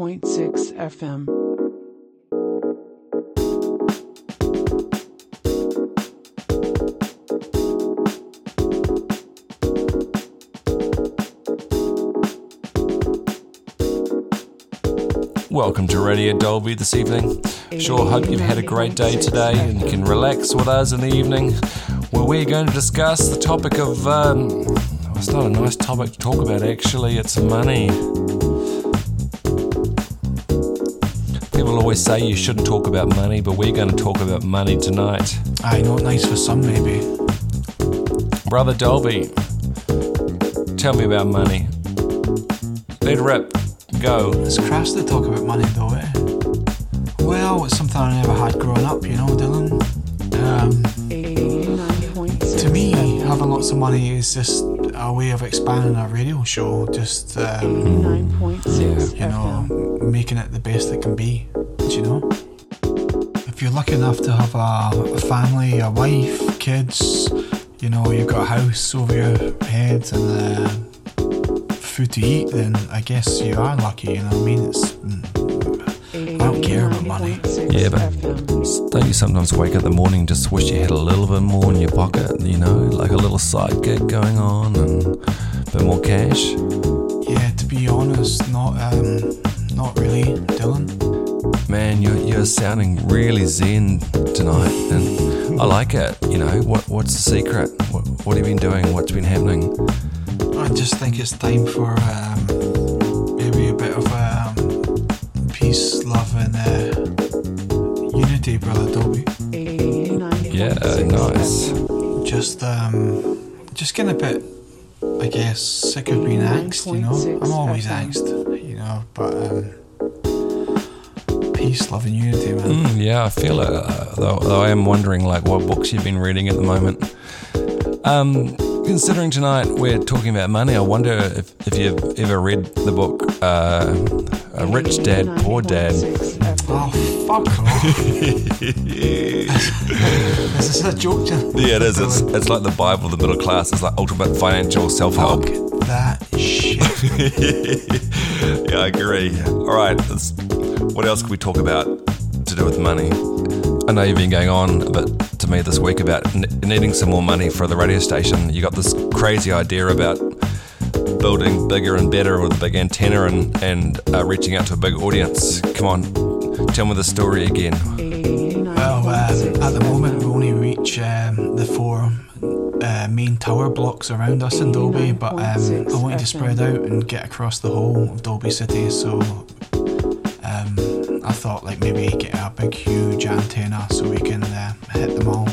89.6 FM. Welcome to Radio Dolby this evening. Sure hope you've had a great day today and you can relax with us in the evening where we're going to discuss the topic of. Um, it's not a nice topic to talk about actually, it's money. People always say you shouldn't talk about money, but we're going to talk about money tonight. Aye, not nice for some, maybe. Brother Dolby, tell me about money. Let it rip. Go. It's crass to talk about money, though, eh? Well, it's something I never had growing up, you know, Dylan. Um, to me, having lots of money is just a way of expanding our radio show, just, um, 89.6 you know, FM. Making it the best it can be, you know? If you're lucky enough to have a, a family, a wife, kids, you know, you've got a house over your head and uh, food to eat, then I guess you are lucky, you know what I mean? It's, mm, don't care about money. Yeah, but don't you sometimes wake up in the morning just wish you had a little bit more in your pocket, you know, like a little side gig going on and a bit more cash? Man, you're, you're sounding really zen tonight, and I like it. You know, what what's the secret? What, what have you been doing? What's been happening? I just think it's time for um, maybe a bit of um, peace, love, and uh, unity, brother Dolby. 89.6 Yeah, nice. Just um, just getting a bit, I guess, sick of being angst. You know, I'm always angst. You know, but um, peace, love, and unity, man. Mm, yeah, I feel it. Uh, though, though I am wondering, like, what books you've been reading at the moment. Um, considering tonight we're talking about money, I wonder if, if you've ever read the book uh, A Rich Dad, Poor Dad. Oh, fuck off! is this a joke? Yeah, it is. It's, it's like the Bible of the middle class. It's like ultimate financial self help. Fuck that shit. yeah, I agree. All right, let's, what else can we talk about to do with money? I know you've been going on a bit to me this week about needing some more money for the radio station. You got this crazy idea about building bigger and better with a big antenna and, and uh, reaching out to a big audience. Come on, tell me the story again. Well, um, at the moment, we only reach um, the four uh, main tower blocks around us in Dolby, but um, I 89.6 wanted to spread out and get across the whole of Dolby City, so um, I thought like maybe get a big, huge antenna so we can uh, hit them all.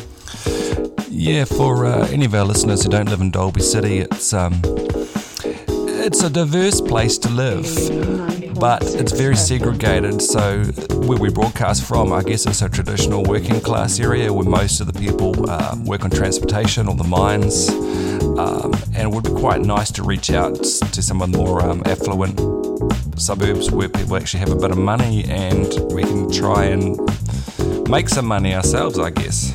Yeah, for uh, any of our listeners who don't live in Dolby City, it's um, it's a diverse place to live. but it's very segregated. So where we broadcast from, I guess it's a traditional working class area where most of the people uh, work on transportation or the mines, um, and it would be quite nice to reach out to some of the more um, affluent suburbs where people actually have a bit of money and we can try and make some money ourselves, I guess.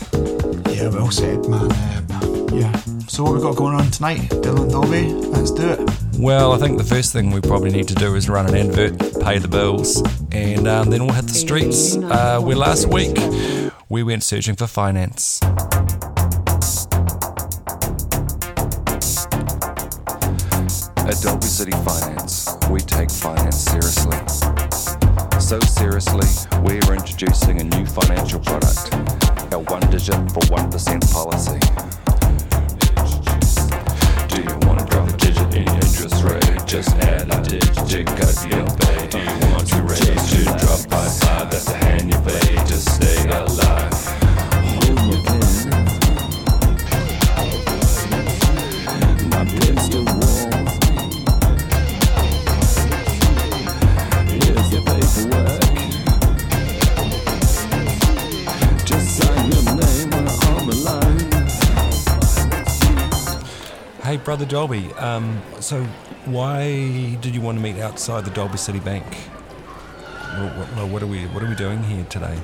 Yeah, well said, man. Um, yeah. So what we got going on tonight, Dylan Dolby? Let's do it. Well, I think the first thing we probably need to do is run an advert, pay the bills, and um, then we'll hit the streets. Uh, where last week we went searching for finance. At Dolby City Finance, we take finance seriously. So seriously, we're introducing a new financial product, our one digit for 1% policy. Do you want to drop a digit in your interest rate? Just add a digit, cut your pay. Do you want to raise your drop by five? That's the hand you pay to brother Dolby. Um, so, why did you want to meet outside the Dolby City Bank? What, what, what are we What are we doing here today?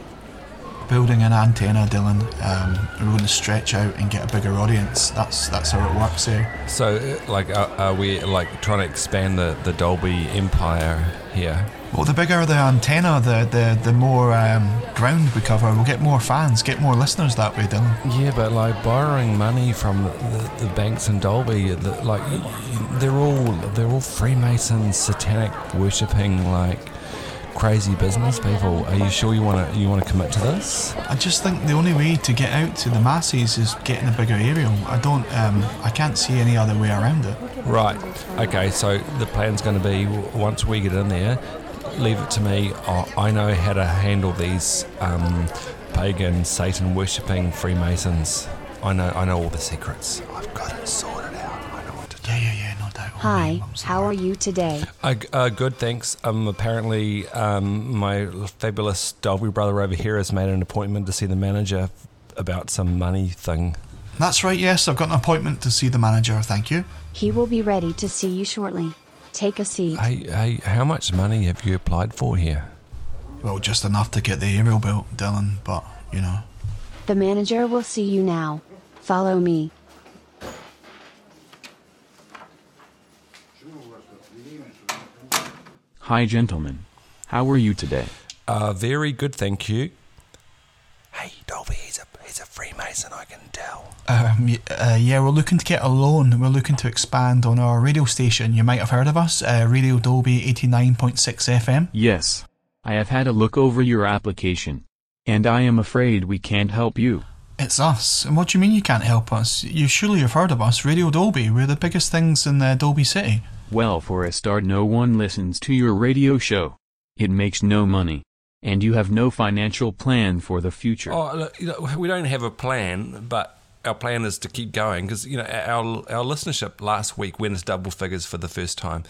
Building an antenna, Dylan. Um, we're going to stretch out and get a bigger audience. That's that's how it works here. So, uh, like, are, are we like trying to expand the, the Dolby empire here? Well, the bigger the antenna, the the, the more um, ground we cover. We'll get more fans, get more listeners that way, Dylan. Yeah, but like borrowing money from the, the, the banks in Dolby, the, like they're all they're all Freemasons, satanic worshipping, like crazy business people. Are you sure you want to you want to commit to this? I just think the only way to get out to the masses is getting a bigger aerial. I don't, um, I can't see any other way around it. Right. Okay. So the plan's going to be once we get in there, leave it to me. I I know how to handle these um, pagan, Satan worshipping Freemasons. I know. I know all the secrets. I've got it sorted Hi, how are you today? Uh, uh, good, thanks. Um, apparently, um, my fabulous Dolby brother over here has made an appointment to see the manager about some money thing. That's right. Yes, I've got an appointment to see the manager. Thank you. He will be ready to see you shortly. Take a seat. Hey, hey, how much money have you applied for here? Well, just enough to get the aerial built, Dylan. But you know, The manager will see you now. Follow me. Hi, gentlemen. How are you today? Uh, very good, thank you. Hey, Dolby, he's a he's a Freemason, I can tell. um, uh, yeah, we're looking to get a loan. We're looking to expand on our radio station. You might have heard of us, uh, Radio Dolby eighty nine point six FM. Yes. I have had a look over your application. And I am afraid we can't help you. It's us. And what do you mean you can't help us? You surely have heard of us, Radio Dolby. We're the biggest things in uh, Dolby City. Well, for a start, no one listens to your radio show. It makes no money. And you have no financial plan for the future. Oh, look, we don't have a plan, but our plan is to keep going because you know our our listenership last week went as double figures for the first time.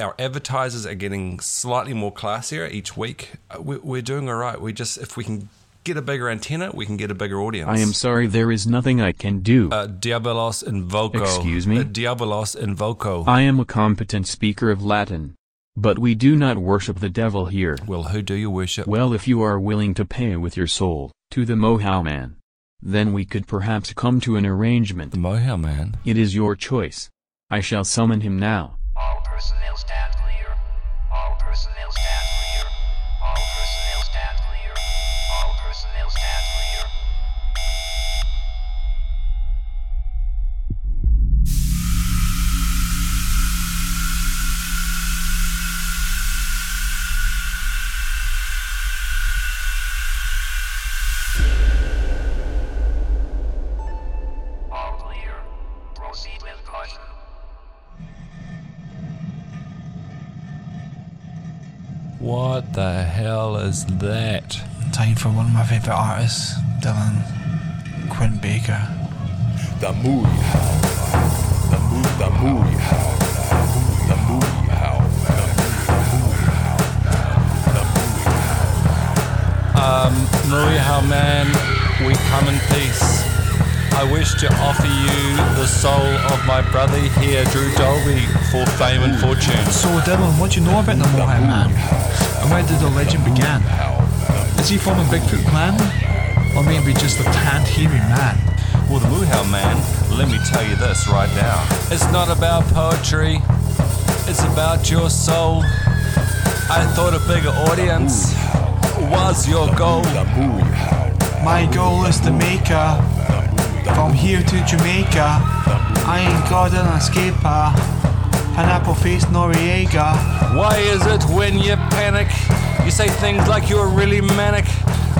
Our advertisers are getting slightly more classier each week. Uh, we're doing all right. We just if we can get a bigger antenna, we can get a bigger audience. I am sorry there is nothing I can do. Uh, Diabolos Invoco. Excuse me? Uh, Diabolos Invoco. I am a competent speaker of Latin. But we do not worship the devil here. well, who do you worship? Well, if you are willing to pay with your soul to the Moehau man, then we could perhaps come to an arrangement. the Moehau man. It is your choice. I shall summon him now. All personnel stand that? Time for one of my favourite artists, Dylan Quinn Baker. The movie howl. The movie, the movie howl. The movie um, howl. Moehau man, we come in peace. I wish to offer you the soul of my brother here, Drew Dolby, for fame and fortune. So, Dylan, what do you know about the Moehau Man? And where did the legend begin? Is he from a Bigfoot clan? Or maybe just a tanned, hairy man? Well, the Moehau man, let me tell you this right now. It's not about poetry, it's about your soul. I thought a bigger audience was your goal. The movie howl. My goal is to make a from here to Jamaica. I ain't got an escaper. Pineapple face Noriega. Why is it when you panic, you say things like you're really manic?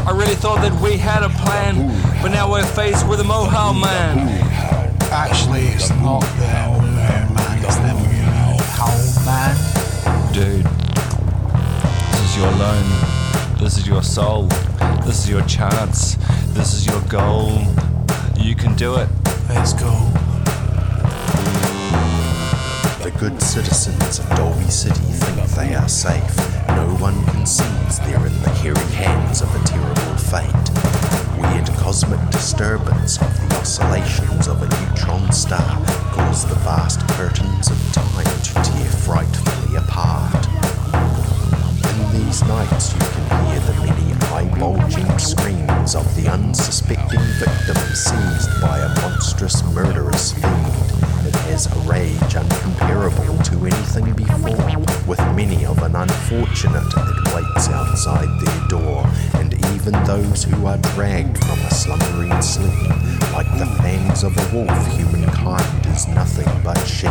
I really thought that we had a plan, but now we're faced with a Mohawk man. Actually, it's not the Mohawk man, it's the Mohawk man. Dude, this is your loan. This is your soul. This is your chance. This is your goal. You can do it. Let's go. The good citizens of Dolby City think they are safe. No one conceives they're in the hairy hands of a terrible fate. Weird cosmic disturbance of the oscillations of a neutron star cause the vast curtains of time those who are dragged from a slumbering sleep. Like the fangs of a wolf, humankind is nothing but sheep.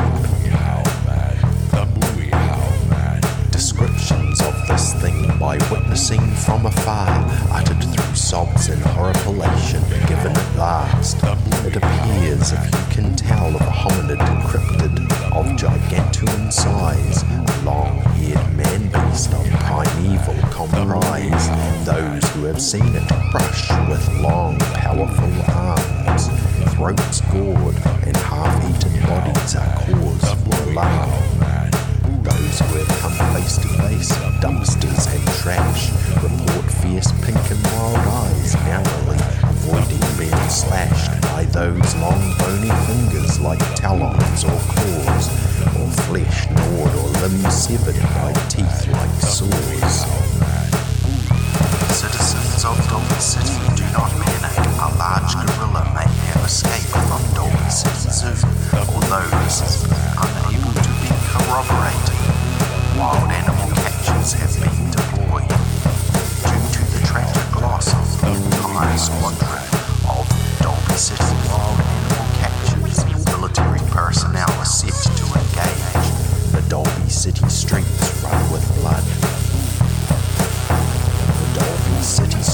The movie How Mad. Descriptions of this thing by witnessing from afar, uttered through sobs and horripilation, given at last. It appears, if you can tell, of a hominid cryptid of gigantuan size, a long-haired of primeval comprise. Those who have seen it brush with long, powerful arms. Throats gored and half-eaten bodies are cause for alarm. Those who have come face to face, dumpsters and trash, report fierce pink and wild eyes narrowly, avoiding being slashed by those long bony fingers like talons or claws, flesh gnawed or limbs severed by teeth like saws. Citizens of Dolby City do not panic. A large gorilla may have escaped from Dolby City Zoo, although this is unable to be corroborated. Wild animal catchers have been deployed. Due to the tragic loss of the entire squadron of Dolby City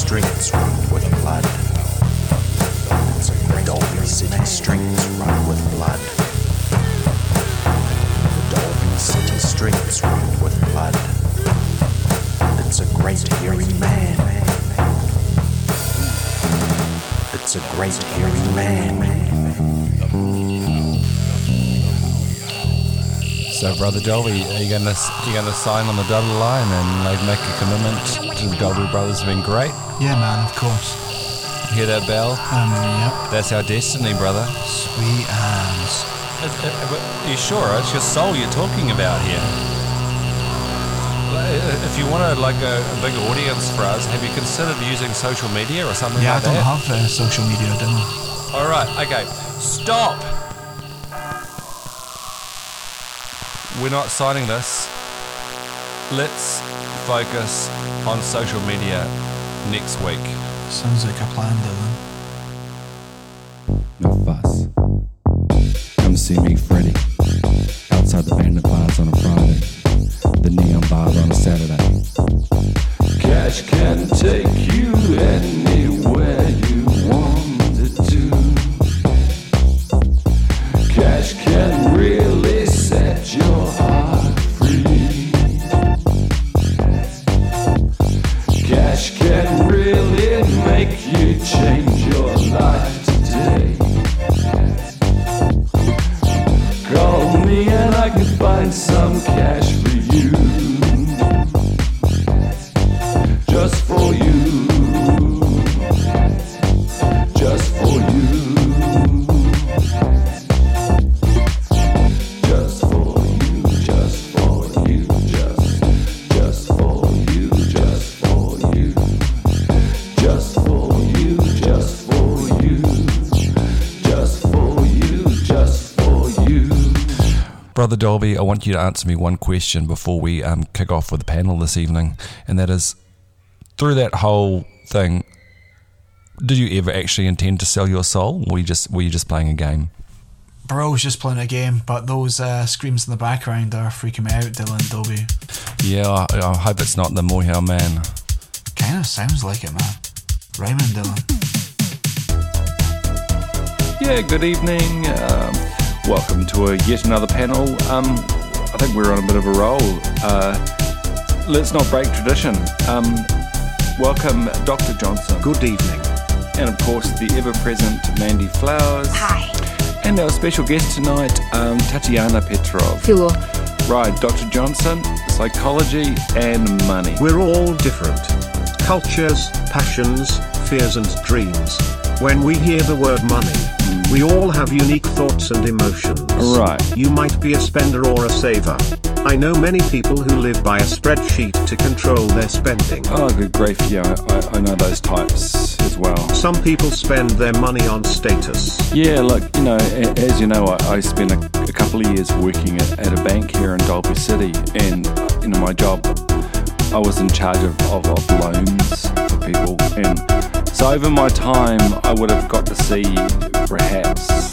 Streets run with blood. The Dolby City streets run with blood. The Dolby City streets run with blood. It's a great hairy man. It's a great hairy man. So, brother Dolby, are you gonna you gonna sign on the dotted line and like make a commitment to the Dolby brothers? Have been great. Yeah, man, of course. You Hear that bell? Um, yep. That's our destiny, brother. Sweet hands. Uh, uh, Are you sure? It's your soul you're talking about here. Uh, If you want a, like a, a big audience for us, have you considered using social media or something Yeah, I don't that? have uh, social media, do I? All right, okay, stop. We're not signing this. Let's focus on social media next week. Sounds like a plan, Dylan. no fuss. Come see me, Freddy. Outside the bandit bars on a Friday, the neon bar on a Saturday. Cash can take you anywhere Brother Dolby, I want you to answer me one question before we um, kick off with the panel this evening, and that is through that whole thing, did you ever actually intend to sell your soul, or were you just were you just playing a game? Bro I was just playing a game, but those uh, screams in the background are freaking me out, Dylan Dolby. Yeah, I, I hope it's not the Moehau man. Kinda sounds like it, man. Raymond Dylan. Yeah, good evening. Um, welcome to a yet another panel. Um, I think we're on a bit of a roll. Uh, let's not break tradition. Um, welcome, Dr. Johnson. Good evening. And of course, the ever present Mandy Flowers. Hi. And our special guest tonight, um, Tatiana Petrov. Hello. Right, Dr. Johnson, psychology and money. We're all different. Cultures, passions, fears, and dreams. When we hear the word money, we all have unique thoughts and emotions. Right. You might be a spender or a saver. I know many people who live by a spreadsheet to control their spending. Oh, good grief, yeah, I, I know those types as well. Some people spend their money on status. Yeah, look, you know, as you know, I, I spent a, a couple of years working at, at a bank here in Dolby City, and know, my job, I was in charge of, of, of loans for people, and so over my time, I would have got to see perhaps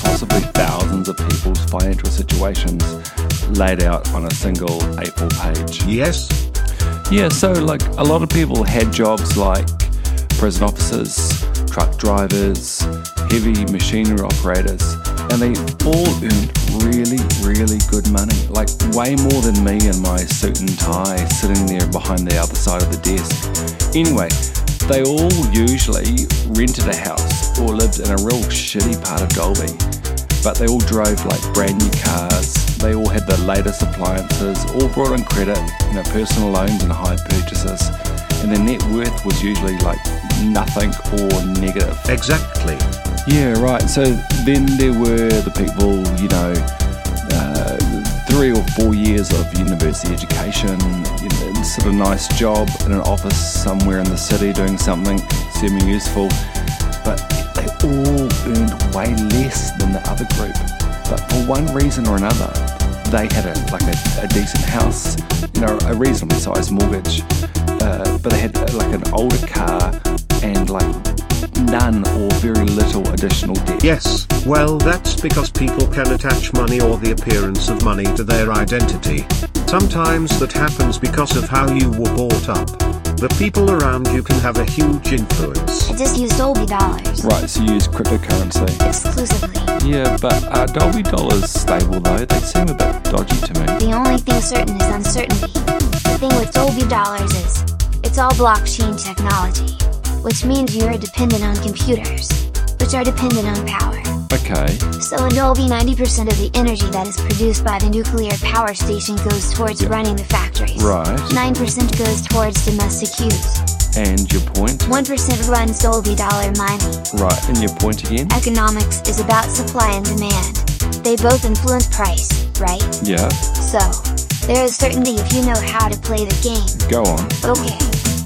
possibly thousands of people's financial situations laid out on a single A4 page. Yes? Yeah, so like a lot of people had jobs like prison officers, truck drivers, heavy machinery operators, and they all earned really, really good money. Like way more than me in my suit and tie sitting there behind the other side of the desk. Anyway, they all usually rented a house or lived in a real shitty part of Dolby. But they all drove like brand new cars. They all had the latest appliances, all brought in credit, you know, personal loans and hire purchases. And their net worth was usually like nothing or negative. Exactly. Yeah, right. So then there were the people, you know, uh, three or four years of university education, you know, sort of nice job in an office somewhere in the city doing something semi useful, but they all earned way less than the other group. But for one reason or another, they had a like a, a decent house, you know, a reasonably sized mortgage, uh, but they had uh, like an older car and like none or very little additional debt. Yes, well, that's because people can attach money or the appearance of money to their identity. Sometimes that happens because of how you were brought up. The people around you can have a huge influence. I just use Dolby dollars. Right, so you use cryptocurrency. Exclusively. Yeah, but are Dolby dollars stable though? They seem a bit dodgy to me. The only thing certain is uncertainty. The thing with Dolby dollars is, it's all blockchain technology, which means you are dependent on computers, which are dependent on power. Okay. So in Dolby 90% of the energy that is produced by the nuclear power station goes towards running the factories. Right. 9% goes towards domestic use. And your point? 1% runs Dolby dollar mining. Right, and your point again? Economics is about supply and demand. They both influence price, right? Yeah. So, there is certainty if you know how to play the game. Go on. Okay,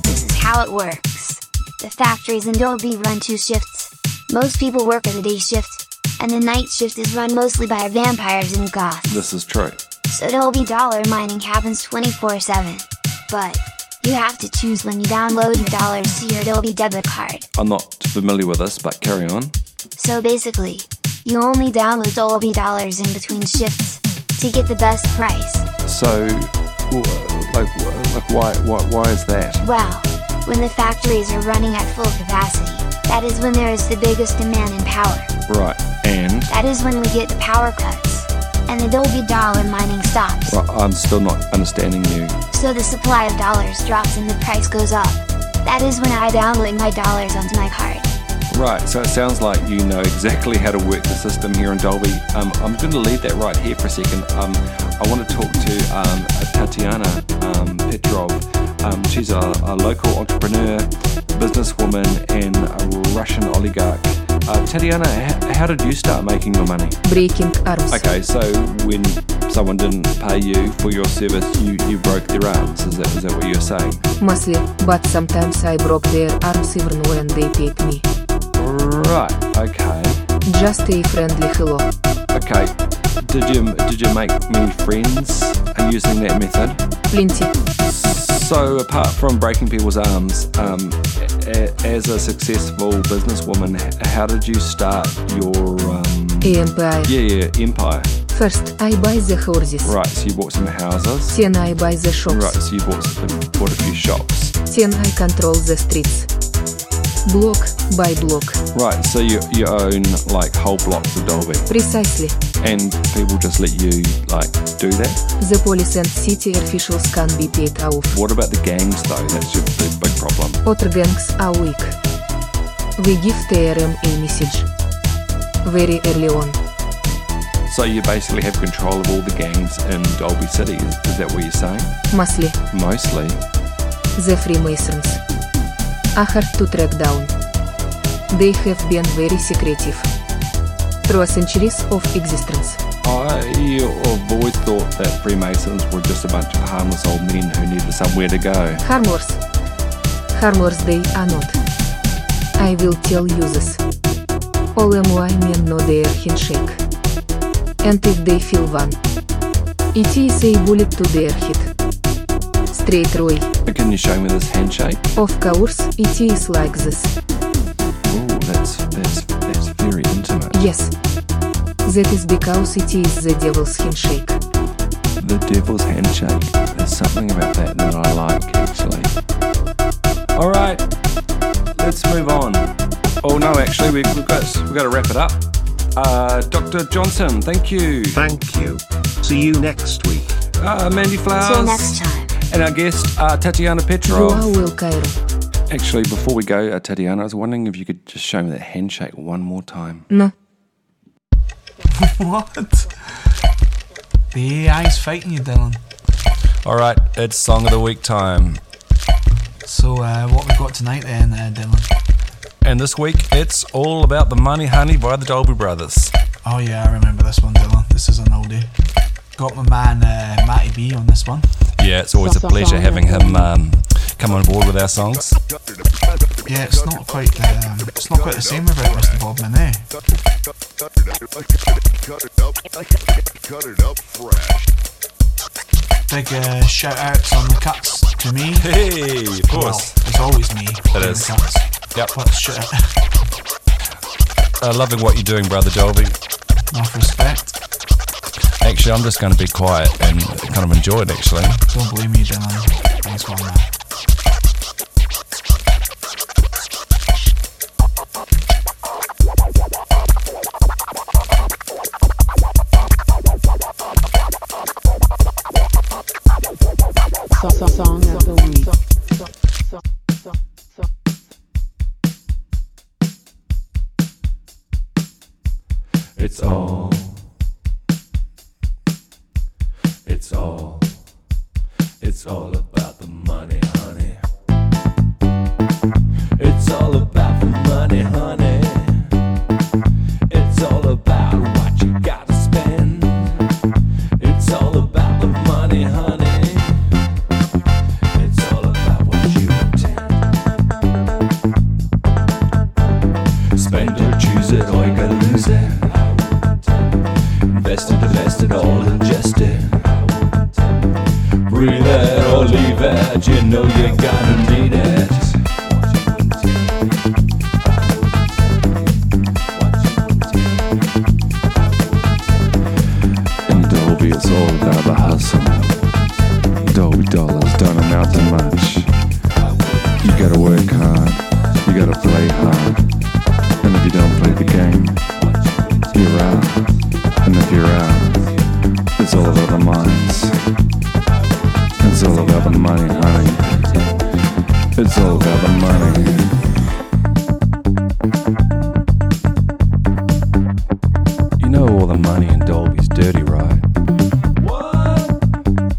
this is how it works. The factories in Dolby run two shifts. Most people work at the day shift, and the night shift is run mostly by vampires and goths. This is true. So Dolby dollar mining happens 24 7. But, you have to choose when you download your dollars to your Dolby debit card. I'm not familiar with this, but carry on. So basically, you only download Dolby dollars in between shifts to get the best price. So, like, like, why, why, why is that? Well, when the factories are running at full capacity, that is when there is the biggest demand in power. Right, and That is when we get the power cuts, and the Dolby dollar mining stops. right, I'm still not understanding you. So the supply of dollars drops and the price goes up. That is when I download my dollars onto my card. Right, so it sounds like you know exactly how to work the system here in Dolby. Um, I'm going to leave that right here for a second. Um, I want to talk to um, Tatiana um, Petrov. Um, she's a, a local entrepreneur, businesswoman, and a Russian oligarch. Uh, Tatiana, h- how did you start making your money? Breaking arms. Okay, so when someone didn't pay you for your service, you, you broke their arms. Is that, is that what you're saying? Mostly, but sometimes I broke their arms even when they paid me. Right, okay. Just a friendly hello. Okay. Did you did you make many friends using that method? Plenty. So apart from breaking people's arms, um, a- as a successful businesswoman, h- how did you start your um, Empire. yeah yeah empire? First, I buy the horses. Right. So you bought some houses. Then I buy the shops. Right. So you bought some, bought a few shops. Then I control the streets. Block by block. Right. So you you own like whole blocks of Dolby, Precisely. And people just let you like do that. The police and city officials can be paid off. What about the gangs though? That's your big, big problem. Other gangs are weak. We give TRM a message. Very early on. So you basically have control of all the gangs in Dolby City. Is, is that what you're saying? Mostly, Mostly. the Freemasons are hard to track down. They have been very secretive. Through a centuries of existence. I, I've always thought that Freemasons were just a bunch of harmless old men who needed somewhere to go. Harmors. Harmors they are not. I will tell you this. All MY men know their handshake. And if they feel one, it is a bullet to their head. Straight away. Can you show me this handshake? Of course, it is like this. Yes. That is because it is the devil's handshake. The devil's handshake. There's something about that that I like actually. All right, let's move on. Oh no, actually, we, we've got we've got to wrap it up. Uh, Dr. Johnson, thank you. Thank you. See you next week. Uh, Mandy Flowers. Till next time. And our guest, uh, Tatiana You Petrov. are will Actually, before we go, uh, Tatiana, I was wondering if you could just show me that handshake one more time. No. What? The AI's fighting you, Dylan. All right, it's song of the week time. So, uh, what we've got tonight then, uh, Dylan? And this week, it's all about the money, honey, by the Dolby Brothers. Oh yeah, I remember this one, Dylan. This is an oldie. Got my man uh, Matty B on this one. Yeah, it's always a pleasure having him um, come on board with our songs. Yeah, it's not quite the um, it's not quite the same without Mr. Bob Monet. Big uh, shout outs on the cuts to me. Hey, of course. Well, it's always me. doing is. The cuts. Yep. But out. Uh, loving what you're doing, brother Dolby. Enough respect. Actually, I'm just going to be quiet and kind of enjoy it, actually. Don't blame me, Dylan. Nice one, man. It's all. It's all. It's all Breathe it or leave it, you know you're gonna need it.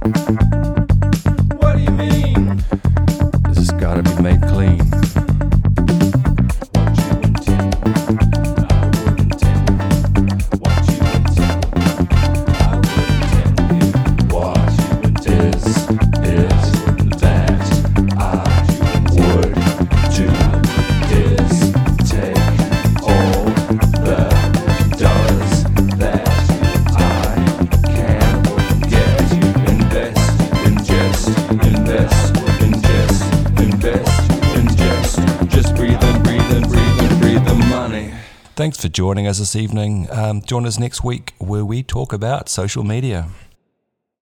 What do joining us this evening. Um, join us next week where we talk about social media.